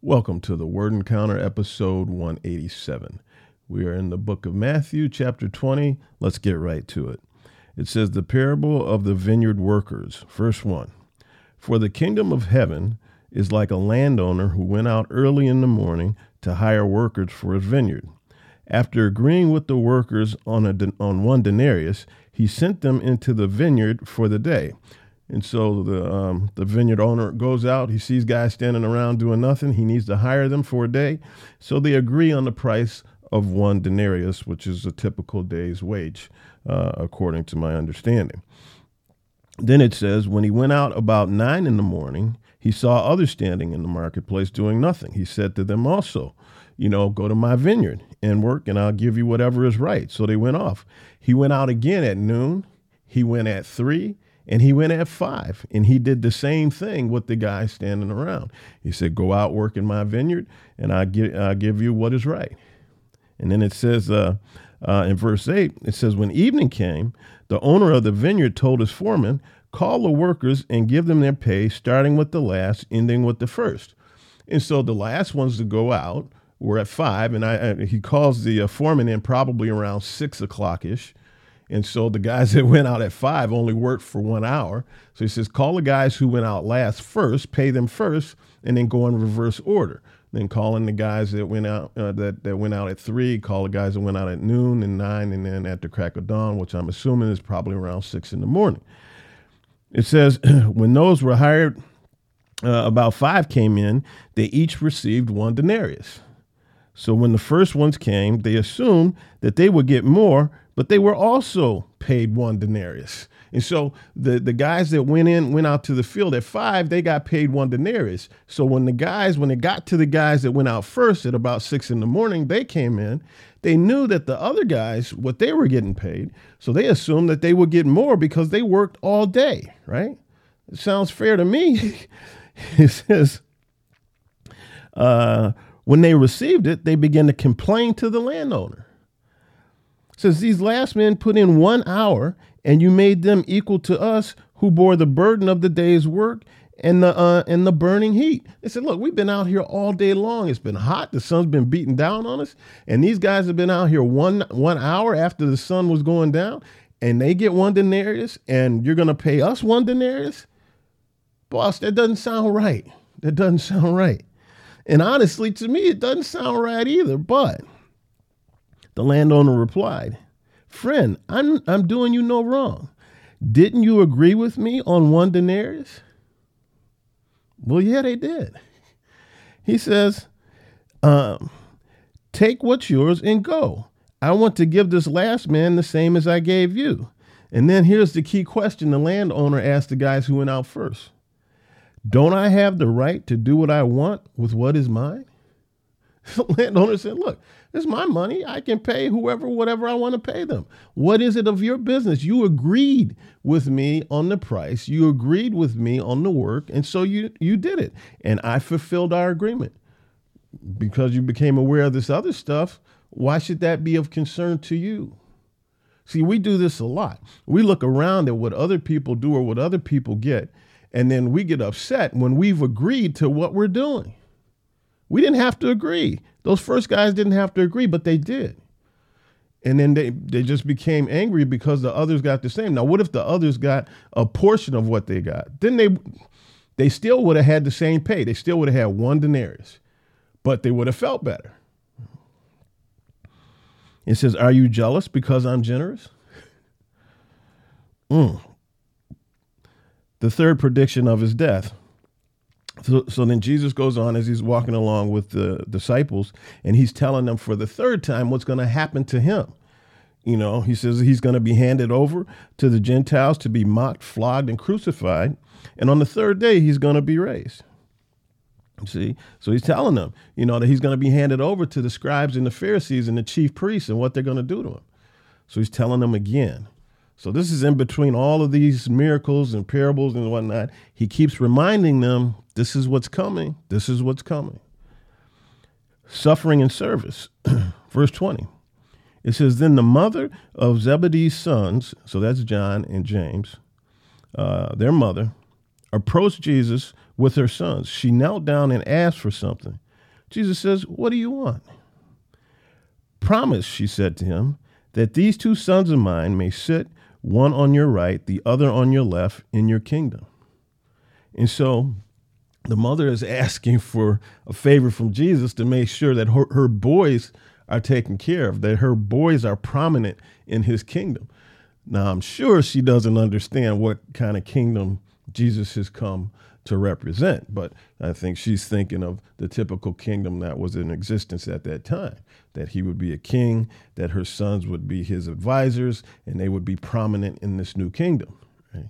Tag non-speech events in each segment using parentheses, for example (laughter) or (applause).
Welcome to the Word Encounter, episode 187. We are in the book of Matthew, chapter 20. Let's get right to it. It says, The parable of the vineyard workers. Verse 1 For the kingdom of heaven is like a landowner who went out early in the morning to hire workers for his vineyard. After agreeing with the workers on, a, on one denarius, he sent them into the vineyard for the day. And so the um, the vineyard owner goes out. He sees guys standing around doing nothing. He needs to hire them for a day. So they agree on the price of one denarius, which is a typical day's wage, uh, according to my understanding. Then it says, when he went out about nine in the morning, he saw others standing in the marketplace doing nothing. He said to them also, You know, go to my vineyard and work, and I'll give you whatever is right. So they went off. He went out again at noon. He went at three and he went at five and he did the same thing with the guy standing around. He said, Go out, work in my vineyard, and I'll give, I'll give you what is right. And then it says uh, uh, in verse 8, it says, When evening came, the owner of the vineyard told his foreman, Call the workers and give them their pay, starting with the last, ending with the first. And so the last ones to go out were at five, and I, I he calls the uh, foreman in probably around six o'clock ish. And so the guys (laughs) that went out at five only worked for one hour. So he says, call the guys who went out last first, pay them first, and then go in reverse order. Then calling the guys that went out uh, that, that went out at three, call the guys that went out at noon and nine, and then at the crack of dawn, which I'm assuming is probably around six in the morning. It says, (clears throat) when those were hired, uh, about five came in, they each received one denarius. So when the first ones came, they assumed that they would get more but they were also paid one denarius. And so the, the guys that went in, went out to the field at five, they got paid one denarius. So when the guys, when it got to the guys that went out first at about six in the morning, they came in, they knew that the other guys, what they were getting paid. So they assumed that they would get more because they worked all day, right? It sounds fair to me. (laughs) it says, uh, when they received it, they began to complain to the landowner says these last men put in one hour and you made them equal to us who bore the burden of the day's work and the uh, and the burning heat. They said, "Look, we've been out here all day long. It's been hot. The sun's been beating down on us, and these guys have been out here one one hour after the sun was going down, and they get one denarius, and you're going to pay us one denarius, boss. That doesn't sound right. That doesn't sound right. And honestly, to me, it doesn't sound right either. But the landowner replied, Friend, I'm, I'm doing you no wrong. Didn't you agree with me on one denarius? Well, yeah, they did. He says, um, Take what's yours and go. I want to give this last man the same as I gave you. And then here's the key question the landowner asked the guys who went out first Don't I have the right to do what I want with what is mine? (laughs) The landowner said, Look, it's my money. I can pay whoever, whatever I want to pay them. What is it of your business? You agreed with me on the price. You agreed with me on the work. And so you, you did it. And I fulfilled our agreement. Because you became aware of this other stuff, why should that be of concern to you? See, we do this a lot. We look around at what other people do or what other people get, and then we get upset when we've agreed to what we're doing. We didn't have to agree. Those first guys didn't have to agree, but they did. And then they, they just became angry because the others got the same. Now, what if the others got a portion of what they got? Then they they still would have had the same pay. They still would have had one denarius, but they would have felt better. It says, Are you jealous because I'm generous? Mm. The third prediction of his death so, so then Jesus goes on as he's walking along with the disciples, and he's telling them for the third time what's going to happen to him. You know, he says he's going to be handed over to the Gentiles to be mocked, flogged, and crucified. And on the third day, he's going to be raised. See, so he's telling them, you know, that he's going to be handed over to the scribes and the Pharisees and the chief priests and what they're going to do to him. So he's telling them again. So this is in between all of these miracles and parables and whatnot. He keeps reminding them this is what's coming. This is what's coming. Suffering and service. (clears throat) Verse 20. It says, Then the mother of Zebedee's sons, so that's John and James, uh, their mother, approached Jesus with her sons. She knelt down and asked for something. Jesus says, What do you want? Promise, she said to him, that these two sons of mine may sit one on your right, the other on your left in your kingdom. And so the mother is asking for a favor from Jesus to make sure that her, her boys are taken care of, that her boys are prominent in his kingdom. Now, I'm sure she doesn't understand what kind of kingdom Jesus has come to represent, but I think she's thinking of the typical kingdom that was in existence at that time that he would be a king, that her sons would be his advisors, and they would be prominent in this new kingdom. Right?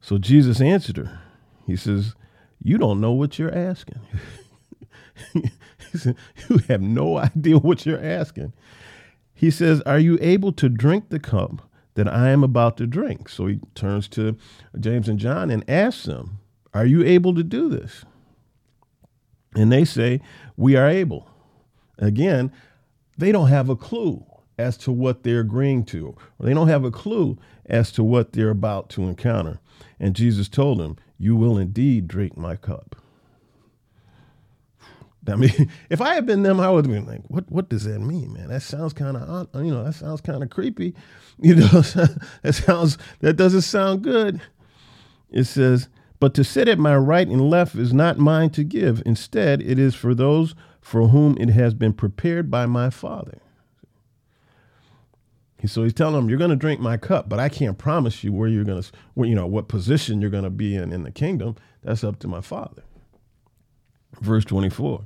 So Jesus answered her. He says, You don't know what you're asking. (laughs) You have no idea what you're asking. He says, Are you able to drink the cup that I am about to drink? So he turns to James and John and asks them, Are you able to do this? And they say, We are able. Again, they don't have a clue as to what they're agreeing to, or they don't have a clue as to what they're about to encounter. And Jesus told them, You will indeed drink my cup. I mean, (laughs) if I had been them, I would have been like, "What? What does that mean, man? That sounds kind of, you know, that sounds kind of creepy. (laughs) You know, (laughs) that sounds that doesn't sound good." It says, "But to sit at my right and left is not mine to give. Instead, it is for those for whom it has been prepared by my Father." So he's telling them, "You're going to drink my cup, but I can't promise you where you're going to, where, you know, what position you're going to be in in the kingdom. That's up to my Father." Verse 24.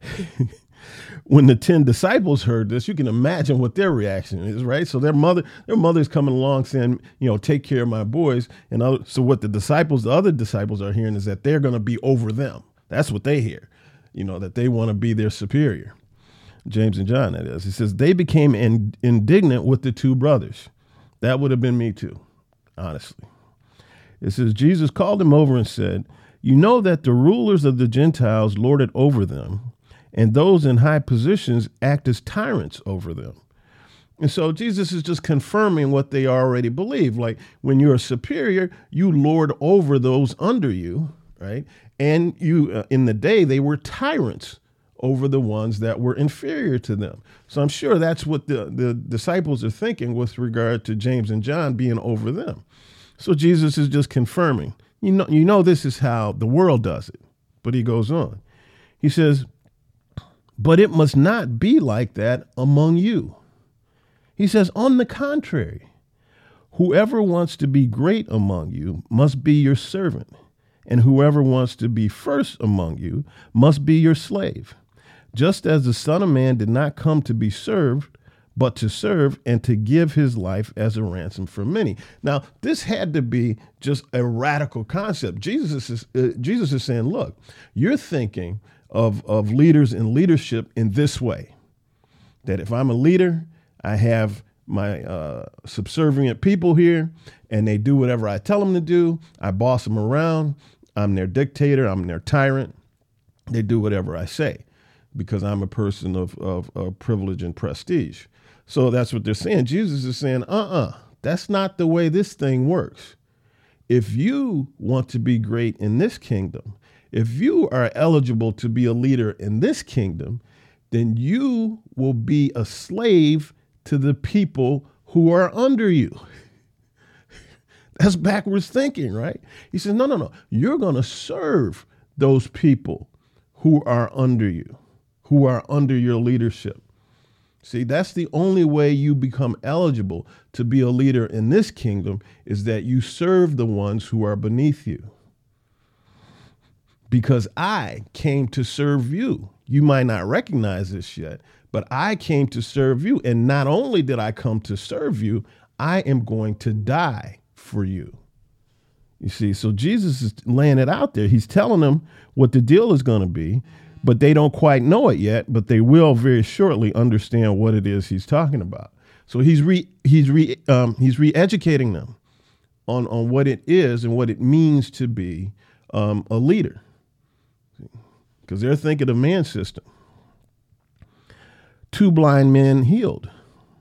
(laughs) when the 10 disciples heard this, you can imagine what their reaction is, right? So their mother, their mother's coming along saying, you know, take care of my boys. And other, so what the disciples, the other disciples are hearing is that they're going to be over them. That's what they hear, you know, that they want to be their superior. James and John, that is. He says, they became in, indignant with the two brothers. That would have been me too, honestly. It says, Jesus called them over and said, You know that the rulers of the Gentiles lord it over them and those in high positions act as tyrants over them. And so Jesus is just confirming what they already believe. Like when you're a superior, you lord over those under you, right? And you, uh, in the day, they were tyrants over the ones that were inferior to them. So I'm sure that's what the, the disciples are thinking with regard to James and John being over them. So Jesus is just confirming. You know, you know this is how the world does it. But he goes on. He says, but it must not be like that among you. He says, on the contrary, whoever wants to be great among you must be your servant, and whoever wants to be first among you must be your slave. Just as the Son of Man did not come to be served, but to serve and to give his life as a ransom for many. Now, this had to be just a radical concept. Jesus is uh, Jesus is saying, look, you're thinking of, of leaders and leadership in this way that if I'm a leader, I have my uh, subservient people here and they do whatever I tell them to do. I boss them around. I'm their dictator. I'm their tyrant. They do whatever I say because I'm a person of, of, of privilege and prestige. So that's what they're saying. Jesus is saying, uh uh-uh, uh, that's not the way this thing works. If you want to be great in this kingdom, if you are eligible to be a leader in this kingdom, then you will be a slave to the people who are under you. (laughs) That's backwards thinking, right? He says, no, no, no. You're going to serve those people who are under you, who are under your leadership. See, that's the only way you become eligible to be a leader in this kingdom is that you serve the ones who are beneath you because I came to serve you. You might not recognize this yet, but I came to serve you. And not only did I come to serve you, I am going to die for you. You see, so Jesus is laying it out there. He's telling them what the deal is going to be, but they don't quite know it yet, but they will very shortly understand what it is he's talking about. So he's re he's re um, he's re-educating them on on what it is and what it means to be um, a leader because they're thinking of man system. Two blind men healed.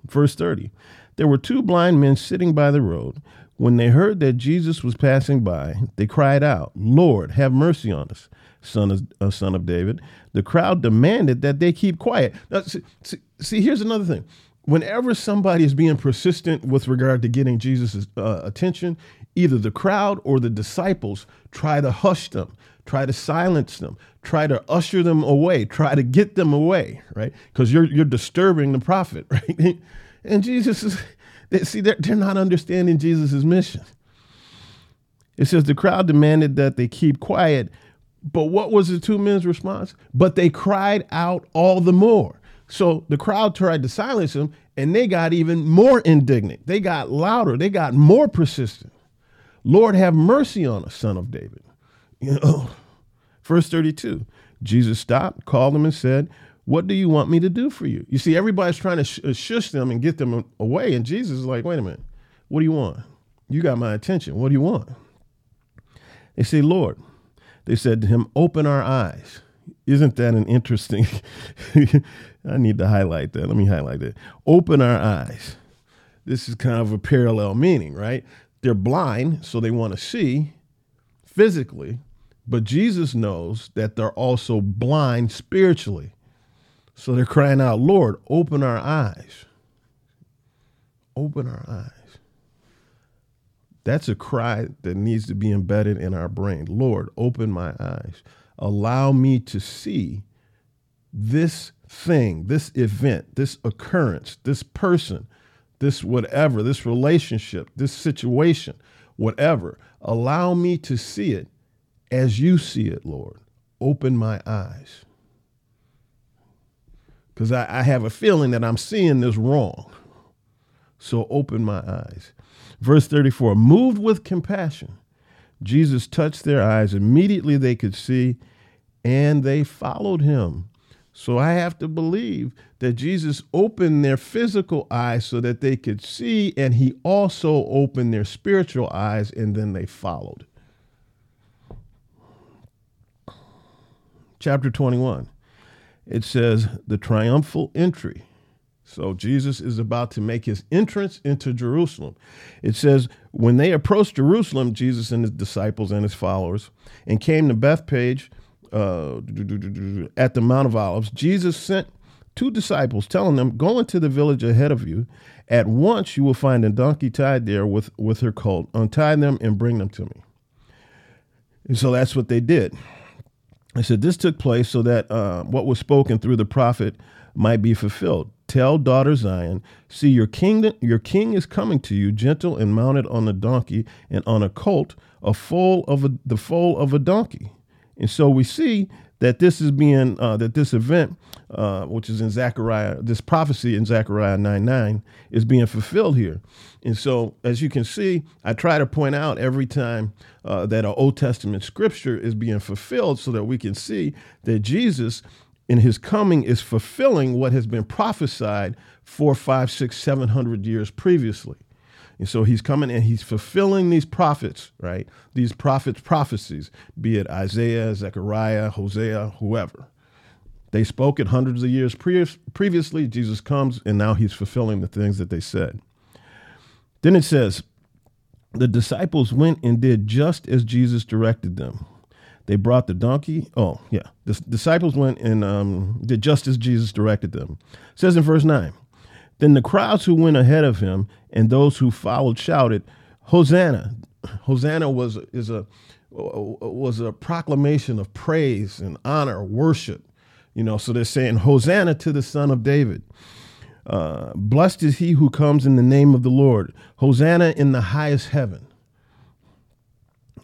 Verse 30. There were two blind men sitting by the road. When they heard that Jesus was passing by, they cried out, Lord, have mercy on us, son of, uh, son of David. The crowd demanded that they keep quiet. Now, see, see, here's another thing. Whenever somebody is being persistent with regard to getting Jesus' uh, attention, either the crowd or the disciples try to hush them, try to silence them, try to usher them away, try to get them away, right? Because you're you're disturbing the prophet, (laughs) right? And Jesus is they, see, they're, they're not understanding Jesus' mission. It says the crowd demanded that they keep quiet. But what was the two men's response? But they cried out all the more. So the crowd tried to silence him, and they got even more indignant. They got louder. They got more persistent. Lord, have mercy on us, son of David. You know, (clears throat) verse 32. Jesus stopped, called him, and said, what do you want me to do for you? You see, everybody's trying to uh, shush them and get them away. And Jesus is like, wait a minute. What do you want? You got my attention. What do you want? They say, Lord, they said to him, open our eyes. Isn't that an interesting? (laughs) I need to highlight that. Let me highlight that. Open our eyes. This is kind of a parallel meaning, right? They're blind, so they want to see physically, but Jesus knows that they're also blind spiritually. So they're crying out, Lord, open our eyes. Open our eyes. That's a cry that needs to be embedded in our brain. Lord, open my eyes. Allow me to see this thing, this event, this occurrence, this person, this whatever, this relationship, this situation, whatever. Allow me to see it as you see it, Lord. Open my eyes because I, I have a feeling that I'm seeing this wrong. So open my eyes. Verse 34 moved with compassion, Jesus touched their eyes. Immediately they could see, and they followed him. So I have to believe that Jesus opened their physical eyes so that they could see, and he also opened their spiritual eyes, and then they followed. Chapter 21 it says the triumphal entry. So Jesus is about to make his entrance into Jerusalem. It says, when they approached Jerusalem, Jesus and his disciples and his followers, and came to Bethpage uh, at the Mount of Olives, Jesus sent two disciples, telling them, Go into the village ahead of you. At once you will find a donkey tied there with, with her colt. Untie them and bring them to me. And so that's what they did. I said, This took place so that uh, what was spoken through the prophet might be fulfilled. Tell daughter Zion, see your king, your king is coming to you, gentle and mounted on a donkey and on a colt, a foal of a, the foal of a donkey. And so we see that this is being uh, that this event, uh, which is in Zechariah, this prophecy in Zechariah 9 9 is being fulfilled here. And so, as you can see, I try to point out every time uh, that an Old Testament scripture is being fulfilled so that we can see that Jesus in his coming is fulfilling what has been prophesied four, five, six, seven hundred years previously. And so he's coming and he's fulfilling these prophets, right? These prophets' prophecies, be it Isaiah, Zechariah, Hosea, whoever. They spoke it hundreds of years pre- previously. Jesus comes and now he's fulfilling the things that they said. Then it says, the disciples went and did just as Jesus directed them. They brought the donkey. Oh, yeah. The disciples went and um, did just as Jesus directed them. It says in verse 9 Then the crowds who went ahead of him and those who followed shouted, Hosanna. Hosanna was, is a, was a proclamation of praise and honor, worship. You know, so they're saying, Hosanna to the Son of David. Uh, blessed is he who comes in the name of the Lord. Hosanna in the highest heaven.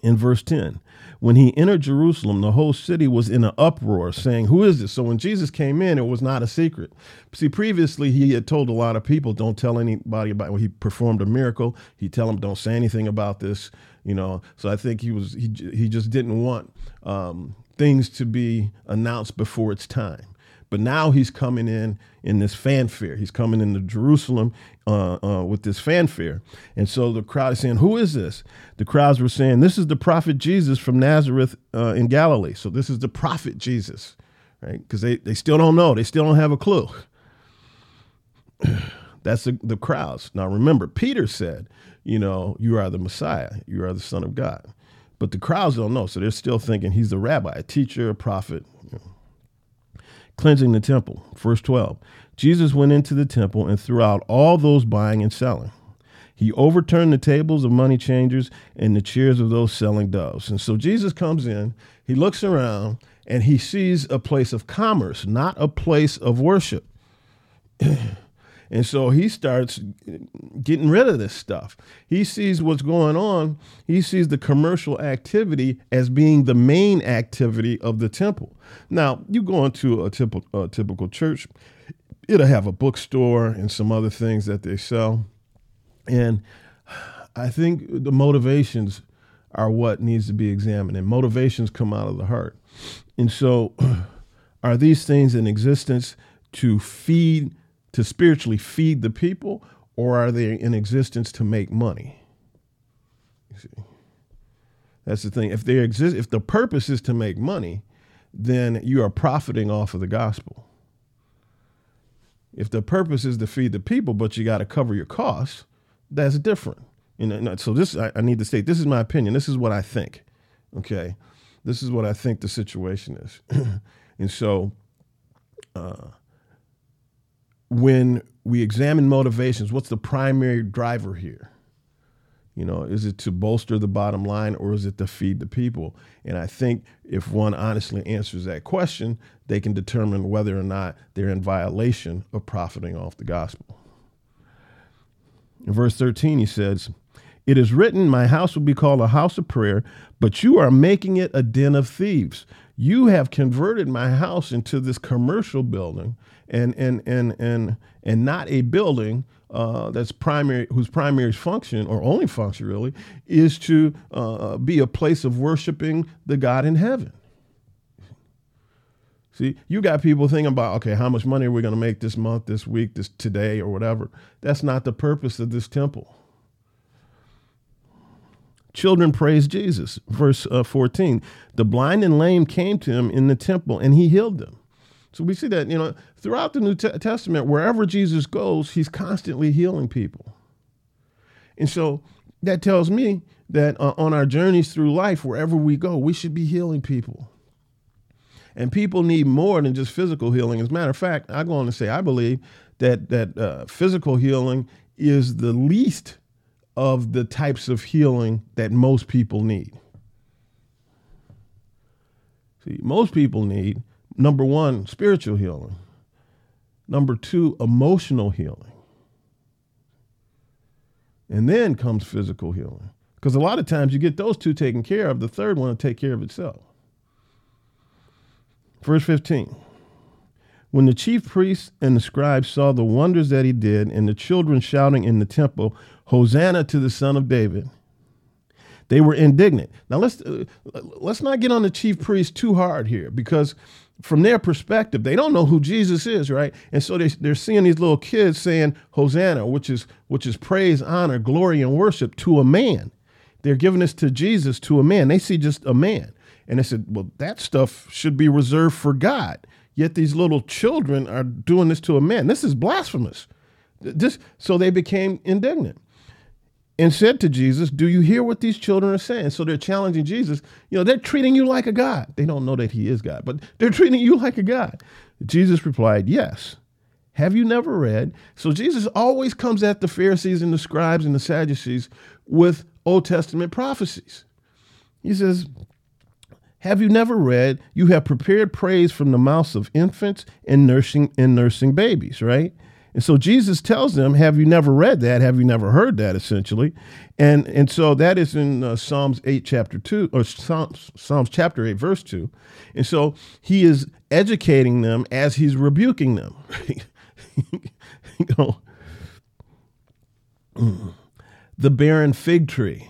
In verse 10, when he entered Jerusalem, the whole city was in an uproar, saying, Who is this? So when Jesus came in, it was not a secret. See, previously he had told a lot of people, Don't tell anybody about when he performed a miracle. He tell them, Don't say anything about this. You know, so I think he was he he just didn't want um, things to be announced before its time. But now he's coming in in this fanfare. He's coming into Jerusalem uh, uh, with this fanfare. And so the crowd is saying, Who is this? The crowds were saying, This is the prophet Jesus from Nazareth uh, in Galilee. So this is the prophet Jesus, right? Because they, they still don't know, they still don't have a clue. (clears throat) That's the, the crowds. Now remember, Peter said, you know, you are the Messiah, you are the Son of God. But the crowds don't know, so they're still thinking he's a rabbi, a teacher, a prophet. Cleansing the temple, verse 12. Jesus went into the temple and threw out all those buying and selling. He overturned the tables of money changers and the chairs of those selling doves. And so Jesus comes in, he looks around, and he sees a place of commerce, not a place of worship. (clears throat) and so he starts getting rid of this stuff. He sees what's going on. He sees the commercial activity as being the main activity of the temple. Now, you go into a typical, a typical church, it'll have a bookstore and some other things that they sell. And I think the motivations are what needs to be examined, and motivations come out of the heart. And so, (clears throat) are these things in existence to feed, to spiritually feed the people, or are they in existence to make money? You that's the thing. If they exist, if the purpose is to make money, then you are profiting off of the gospel. If the purpose is to feed the people, but you got to cover your costs, that's different. And so this, I, I need to state, this is my opinion. This is what I think. Okay, this is what I think the situation is. (clears throat) and so, uh, when we examine motivations, what's the primary driver here? You know, is it to bolster the bottom line or is it to feed the people? And I think if one honestly answers that question, they can determine whether or not they're in violation of profiting off the gospel. In verse 13, he says, It is written, My house will be called a house of prayer, but you are making it a den of thieves. You have converted my house into this commercial building and and and and and not a building uh, that's primary, whose primary function or only function really is to uh, be a place of worshiping the God in heaven. See, you got people thinking about, okay, how much money are we going to make this month, this week, this today, or whatever. That's not the purpose of this temple. Children praise Jesus. Verse uh, 14 The blind and lame came to him in the temple, and he healed them. So we see that, you know, throughout the New Testament, wherever Jesus goes, he's constantly healing people. And so that tells me that uh, on our journeys through life, wherever we go, we should be healing people. And people need more than just physical healing. As a matter of fact, I go on to say I believe that that uh, physical healing is the least of the types of healing that most people need. See, most people need number one, spiritual healing. Number two, emotional healing. And then comes physical healing. Because a lot of times you get those two taken care of, the third one will take care of itself. Verse 15. When the chief priests and the scribes saw the wonders that he did, and the children shouting in the temple, Hosanna to the Son of David, they were indignant. Now let's uh, let's not get on the chief priests too hard here, because from their perspective, they don't know who Jesus is, right? And so they, they're seeing these little kids saying Hosanna, which is which is praise, honor, glory, and worship to a man. They're giving this to Jesus to a man. They see just a man. And they said, well, that stuff should be reserved for God. Yet these little children are doing this to a man. This is blasphemous. This, so they became indignant and said to Jesus, Do you hear what these children are saying? So they're challenging Jesus. You know, they're treating you like a God. They don't know that he is God, but they're treating you like a God. Jesus replied, Yes. Have you never read? So Jesus always comes at the Pharisees and the scribes and the Sadducees with Old Testament prophecies. He says, have you never read, you have prepared praise from the mouths of infants and nursing and nursing babies, right? And so Jesus tells them, "Have you never read that? Have you never heard that?" Essentially, and and so that is in uh, Psalms eight, chapter two, or Psalms, Psalms chapter eight, verse two. And so he is educating them as he's rebuking them. (laughs) you know, the barren fig tree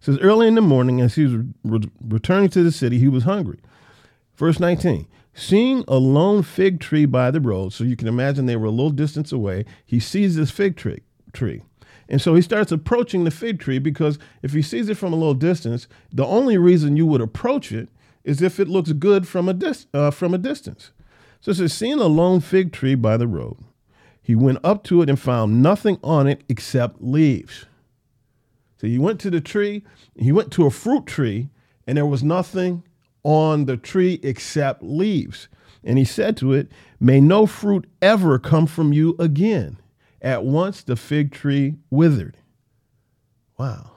says, Early in the morning, as he was re- returning to the city, he was hungry. Verse 19 Seeing a lone fig tree by the road, so you can imagine they were a little distance away, he sees this fig tree. tree. And so he starts approaching the fig tree because if he sees it from a little distance, the only reason you would approach it is if it looks good from a, dis- uh, from a distance. So it says, seeing a lone fig tree by the road, he went up to it and found nothing on it except leaves. So he went to the tree, he went to a fruit tree, and there was nothing on the tree except leaves. And he said to it, May no fruit ever come from you again. At once the fig tree withered. Wow.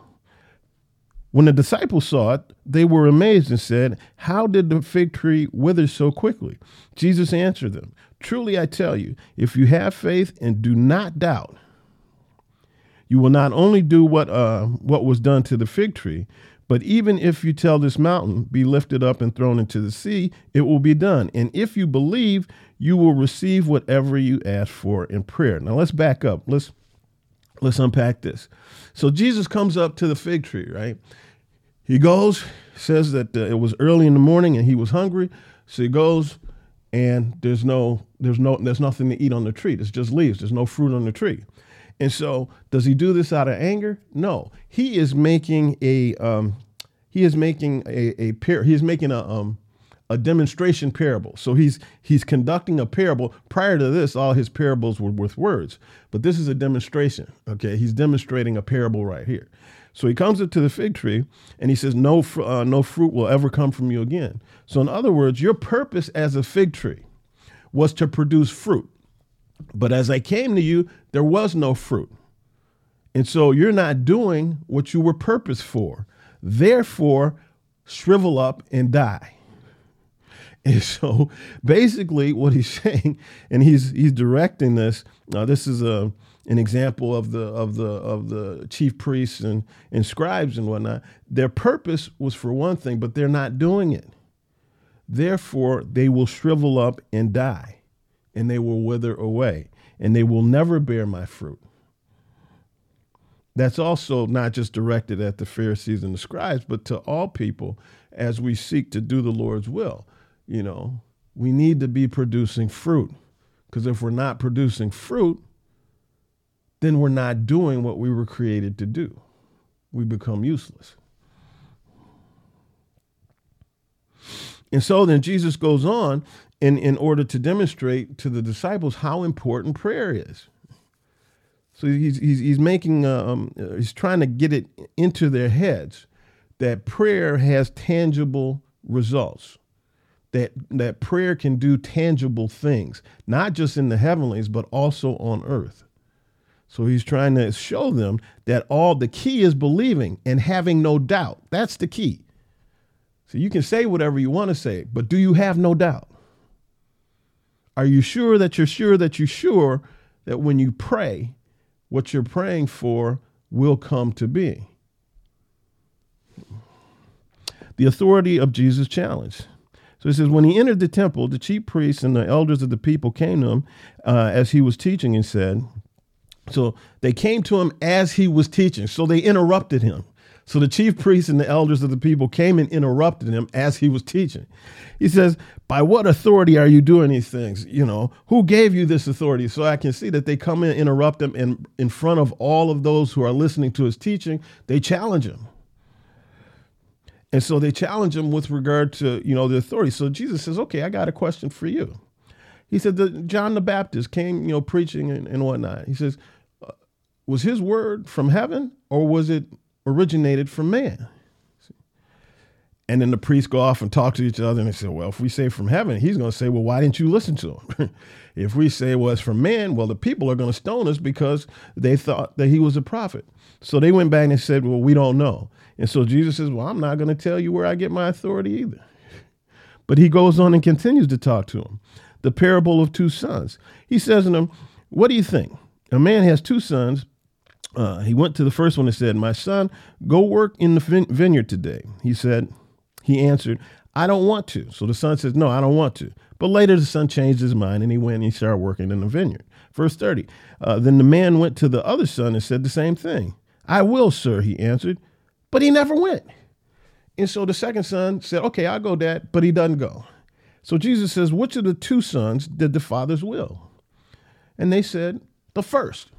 When the disciples saw it, they were amazed and said, How did the fig tree wither so quickly? Jesus answered them, Truly I tell you, if you have faith and do not doubt, you will not only do what uh, what was done to the fig tree, but even if you tell this mountain, be lifted up and thrown into the sea, it will be done. And if you believe, you will receive whatever you ask for in prayer. Now let's back up. Let's let's unpack this. So Jesus comes up to the fig tree, right? He goes, says that uh, it was early in the morning and he was hungry. So he goes and there's no there's no there's nothing to eat on the tree. There's just leaves. There's no fruit on the tree. And so, does he do this out of anger? No. He is making a um, he is making a a par- he is making a um, a demonstration parable. So he's he's conducting a parable. Prior to this, all his parables were with words, but this is a demonstration. Okay, he's demonstrating a parable right here. So he comes up to the fig tree and he says, "No, uh, no fruit will ever come from you again." So in other words, your purpose as a fig tree was to produce fruit. But as I came to you, there was no fruit. And so you're not doing what you were purposed for. Therefore, shrivel up and die. (laughs) And so basically what he's (laughs) saying, and he's he's directing this. Now, this is a an example of the of the of the chief priests and, and scribes and whatnot. Their purpose was for one thing, but they're not doing it. Therefore, they will shrivel up and die and they will wither away, and they will never bear my fruit. That's also not just directed at the Pharisees and the scribes, but to all people as we seek to do the Lord's will. You know, we need to be producing fruit. Because if we're not producing fruit, then we're not doing what we were created to do. We become useless. And so then Jesus goes on in, in order to demonstrate to the disciples how important prayer is. So he's, he's, he's making, uh, um, uh, he's trying to get it into their heads that prayer has tangible results, that, that prayer can do tangible things, not just in the heavenlies, but also on earth. So he's trying to show them that all the key is believing and having no doubt. That's the key. So you can say whatever you want to say, but do you have no doubt? Are you sure that you're sure that you're sure that when you pray, what you're praying for will come to be? The authority of Jesus' challenge. So he says, when he entered the temple, the chief priests and the elders of the people came to him uh, as he was teaching and said, so they came to him as he was teaching. So they interrupted him. So the chief priests and the elders of the people came and interrupted him as he was teaching. He says, By what authority are you doing these things? You know, who gave you this authority? So I can see that they come and interrupt him, and in front of all of those who are listening to his teaching, they challenge him. And so they challenge him with regard to, you know, the authority. So Jesus says, Okay, I got a question for you. He said that John the Baptist came, you know, preaching and, and whatnot. He says, uh, was his word from heaven or was it originated from man. And then the priests go off and talk to each other and they say, well, if we say from heaven, he's going to say, well, why didn't you listen to him? (laughs) if we say, well, it's from man, well, the people are going to stone us because they thought that he was a prophet. So they went back and said, well, we don't know. And so Jesus says, well, I'm not going to tell you where I get my authority either. (laughs) But he goes on and continues to talk to him. The parable of two sons. He says to them, what do you think? A man has two sons uh, he went to the first one and said, My son, go work in the vineyard today. He said, He answered, I don't want to. So the son says, No, I don't want to. But later the son changed his mind and he went and he started working in the vineyard. Verse 30. Uh, then the man went to the other son and said the same thing. I will, sir, he answered. But he never went. And so the second son said, Okay, I'll go, dad, but he doesn't go. So Jesus says, Which of the two sons did the father's will? And they said, The first.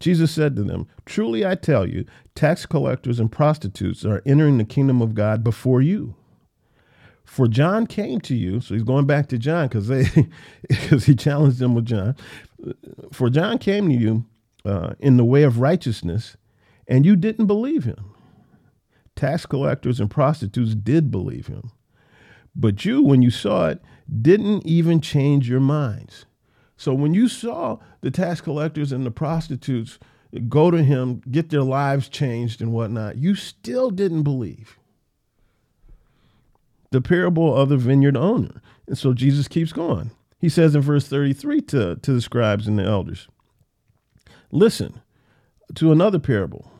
Jesus said to them, Truly I tell you, tax collectors and prostitutes are entering the kingdom of God before you. For John came to you, so he's going back to John because (laughs) he challenged them with John. For John came to you uh, in the way of righteousness, and you didn't believe him. Tax collectors and prostitutes did believe him. But you, when you saw it, didn't even change your minds. So when you saw the tax collectors and the prostitutes go to him, get their lives changed and whatnot, you still didn't believe. The parable of the vineyard owner. And so Jesus keeps going. He says in verse 33 to, to the scribes and the elders Listen to another parable.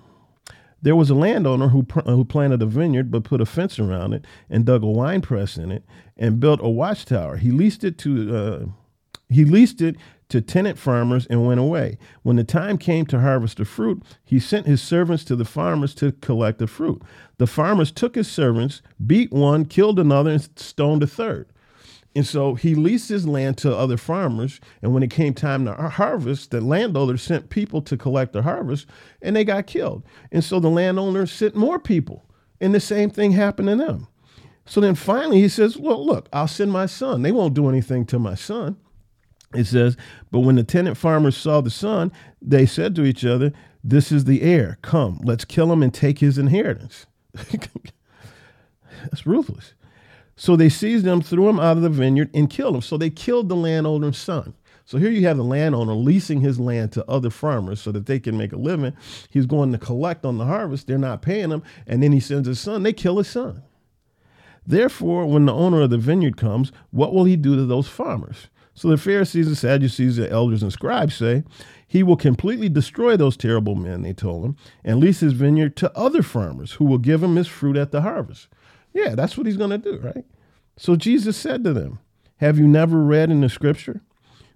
There was a landowner who, who planted a vineyard but put a fence around it and dug a wine press in it and built a watchtower. He leased it to uh, he leased it to tenant farmers and went away. When the time came to harvest the fruit, he sent his servants to the farmers to collect the fruit. The farmers took his servants, beat one, killed another, and stoned a third. And so he leased his land to other farmers. And when it came time to harvest, the landowner sent people to collect the harvest and they got killed. And so the landowner sent more people. And the same thing happened to them. So then finally he says, Well, look, I'll send my son. They won't do anything to my son. It says, But when the tenant farmers saw the son, they said to each other, This is the heir. Come, let's kill him and take his inheritance. (laughs) That's ruthless. So they seized him, threw him out of the vineyard, and killed him. So they killed the landowner's son. So here you have the landowner leasing his land to other farmers so that they can make a living. He's going to collect on the harvest. They're not paying him. And then he sends his son. They kill his son. Therefore, when the owner of the vineyard comes, what will he do to those farmers? So the Pharisees and Sadducees, the elders and scribes say, he will completely destroy those terrible men, they told him, and lease his vineyard to other farmers who will give him his fruit at the harvest. Yeah, that's what he's going to do, right? So Jesus said to them, Have you never read in the scripture?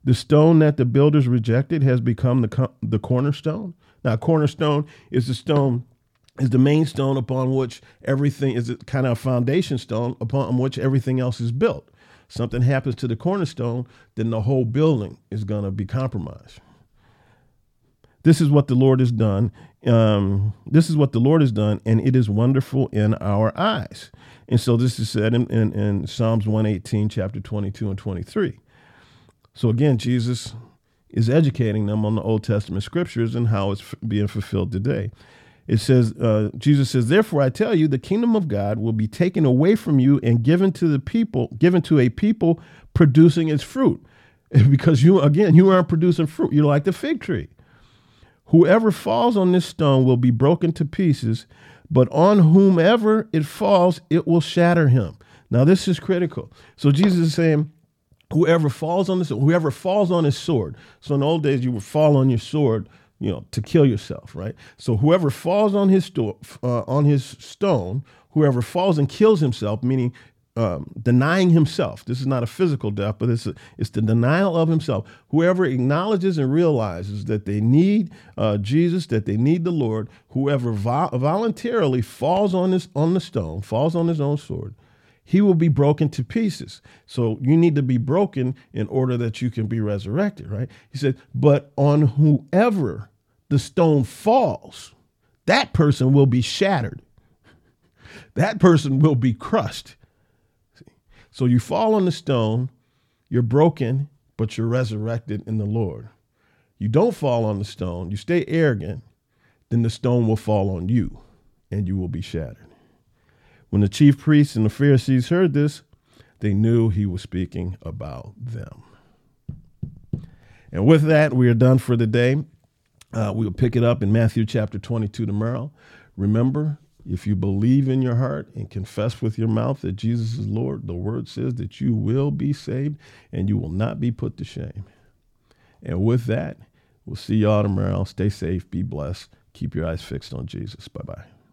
The stone that the builders rejected has become the, the cornerstone. Now, cornerstone is the stone, is the main stone upon which everything is kind of a foundation stone upon which everything else is built. Something happens to the cornerstone, then the whole building is going to be compromised. This is what the Lord has done. Um, this is what the Lord has done, and it is wonderful in our eyes. And so this is said in, in, in Psalms 118, chapter 22 and 23. So again, Jesus is educating them on the Old Testament scriptures and how it's being fulfilled today. It says, uh, Jesus says, Therefore I tell you, the kingdom of God will be taken away from you and given to the people, given to a people producing its fruit. (laughs) Because you, again, you aren't producing fruit. You're like the fig tree. Whoever falls on this stone will be broken to pieces, but on whomever it falls, it will shatter him. Now, this is critical. So, Jesus is saying, whoever falls on this, whoever falls on his sword. So, in the old days, you would fall on your sword, you know, to kill yourself, right? So, whoever falls on his sto- uh, on his stone, whoever falls and kills himself, meaning um, denying himself. This is not a physical death, but it's a, it's the denial of himself. Whoever acknowledges and realizes that they need uh, Jesus, that they need the Lord, whoever vo- voluntarily falls on this on the stone, falls on his own sword, he will be broken to pieces. So you need to be broken in order that you can be resurrected, right? He said, but on whoever the stone falls, that person will be shattered. That person will be crushed so you fall on the stone, you're broken, but you're resurrected in the Lord. You don't fall on the stone, you stay arrogant, then the stone will fall on you and you will be shattered. When the chief priests and the Pharisees heard this, they knew he was speaking about them. And with that, we are done for the day. Uh, we'll pick it up in Matthew chapter 22 tomorrow. Remember, if you believe in your heart and confess with your mouth that Jesus is Lord, the word says that you will be saved and you will not be put to shame. And with that, we'll see y'all tomorrow. Stay safe, be blessed, keep your eyes fixed on Jesus. Bye bye.